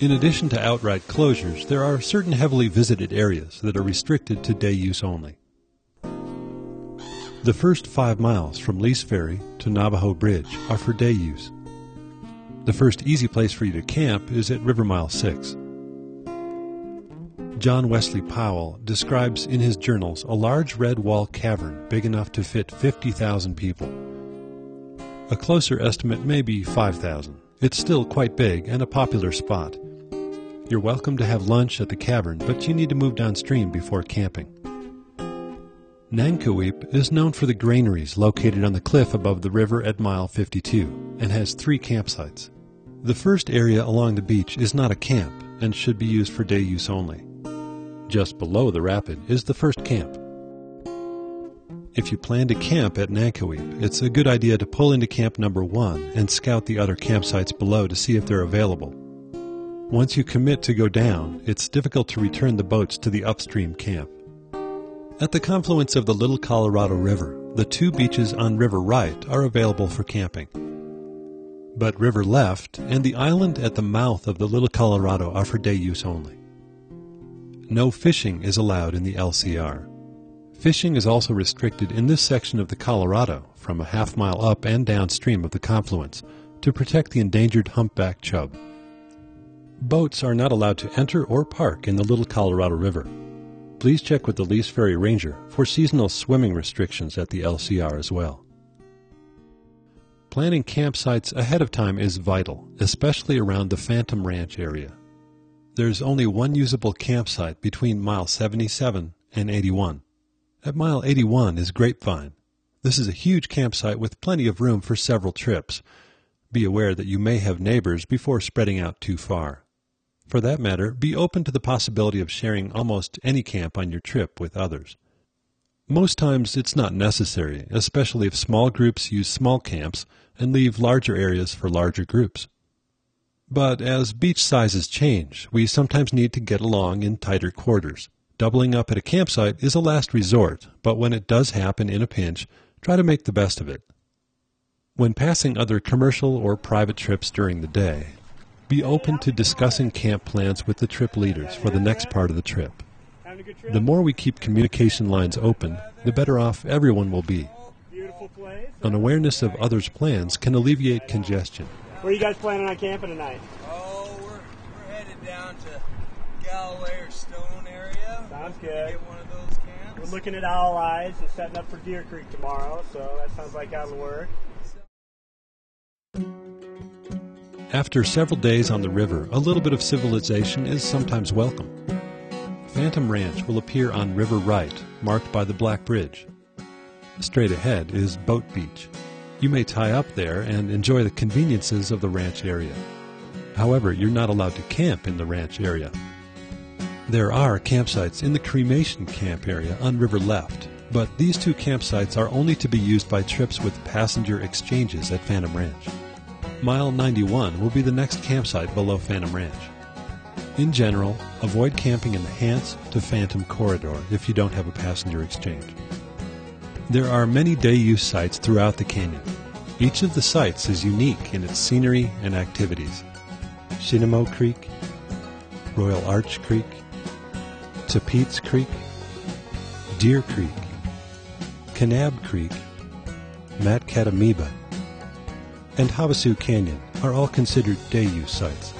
In addition to outright closures, there are certain heavily visited areas that are restricted to day use only. The first five miles from Lees Ferry to Navajo Bridge are for day use. The first easy place for you to camp is at River Mile 6. John Wesley Powell describes in his journals a large red wall cavern big enough to fit 50,000 people. A closer estimate may be 5,000. It's still quite big and a popular spot. You're welcome to have lunch at the cavern, but you need to move downstream before camping. Nankoweap is known for the granaries located on the cliff above the river at mile 52 and has three campsites. The first area along the beach is not a camp and should be used for day use only. Just below the rapid is the first camp. If you plan to camp at Nankoweap, it's a good idea to pull into camp number one and scout the other campsites below to see if they're available. Once you commit to go down, it's difficult to return the boats to the upstream camp. At the confluence of the Little Colorado River, the two beaches on River Right are available for camping. But River Left and the island at the mouth of the Little Colorado are for day use only. No fishing is allowed in the LCR. Fishing is also restricted in this section of the Colorado from a half mile up and downstream of the confluence to protect the endangered humpback chub. Boats are not allowed to enter or park in the Little Colorado River. Please check with the Lees Ferry Ranger for seasonal swimming restrictions at the LCR as well. Planning campsites ahead of time is vital, especially around the Phantom Ranch area. There's only one usable campsite between mile 77 and 81. At mile 81 is Grapevine. This is a huge campsite with plenty of room for several trips. Be aware that you may have neighbors before spreading out too far. For that matter, be open to the possibility of sharing almost any camp on your trip with others. Most times it's not necessary, especially if small groups use small camps and leave larger areas for larger groups. But as beach sizes change, we sometimes need to get along in tighter quarters. Doubling up at a campsite is a last resort, but when it does happen in a pinch, try to make the best of it. When passing other commercial or private trips during the day, be open to discussing camp plans with the trip leaders for the next part of the trip. The more we keep communication lines open, the better off everyone will be. An awareness of others' plans can alleviate congestion. Where are you guys planning on camping tonight? Oh, we're, we're headed down to Galloway or Stone area. Sounds good. Get one of those camps. We're looking at Owl Eyes and setting up for Deer Creek tomorrow, so that sounds like that'll work. After several days on the river, a little bit of civilization is sometimes welcome. Phantom Ranch will appear on River Right, marked by the Black Bridge. Straight ahead is Boat Beach. You may tie up there and enjoy the conveniences of the ranch area. However, you're not allowed to camp in the ranch area. There are campsites in the cremation camp area on River Left, but these two campsites are only to be used by trips with passenger exchanges at Phantom Ranch. Mile 91 will be the next campsite below Phantom Ranch. In general, avoid camping in the Hance to Phantom corridor if you don't have a passenger exchange. There are many day use sites throughout the canyon. Each of the sites is unique in its scenery and activities. Shinumo Creek, Royal Arch Creek, Tapeats Creek, Deer Creek, Kanab Creek, Matkatamiba, and Havasu Canyon are all considered day use sites.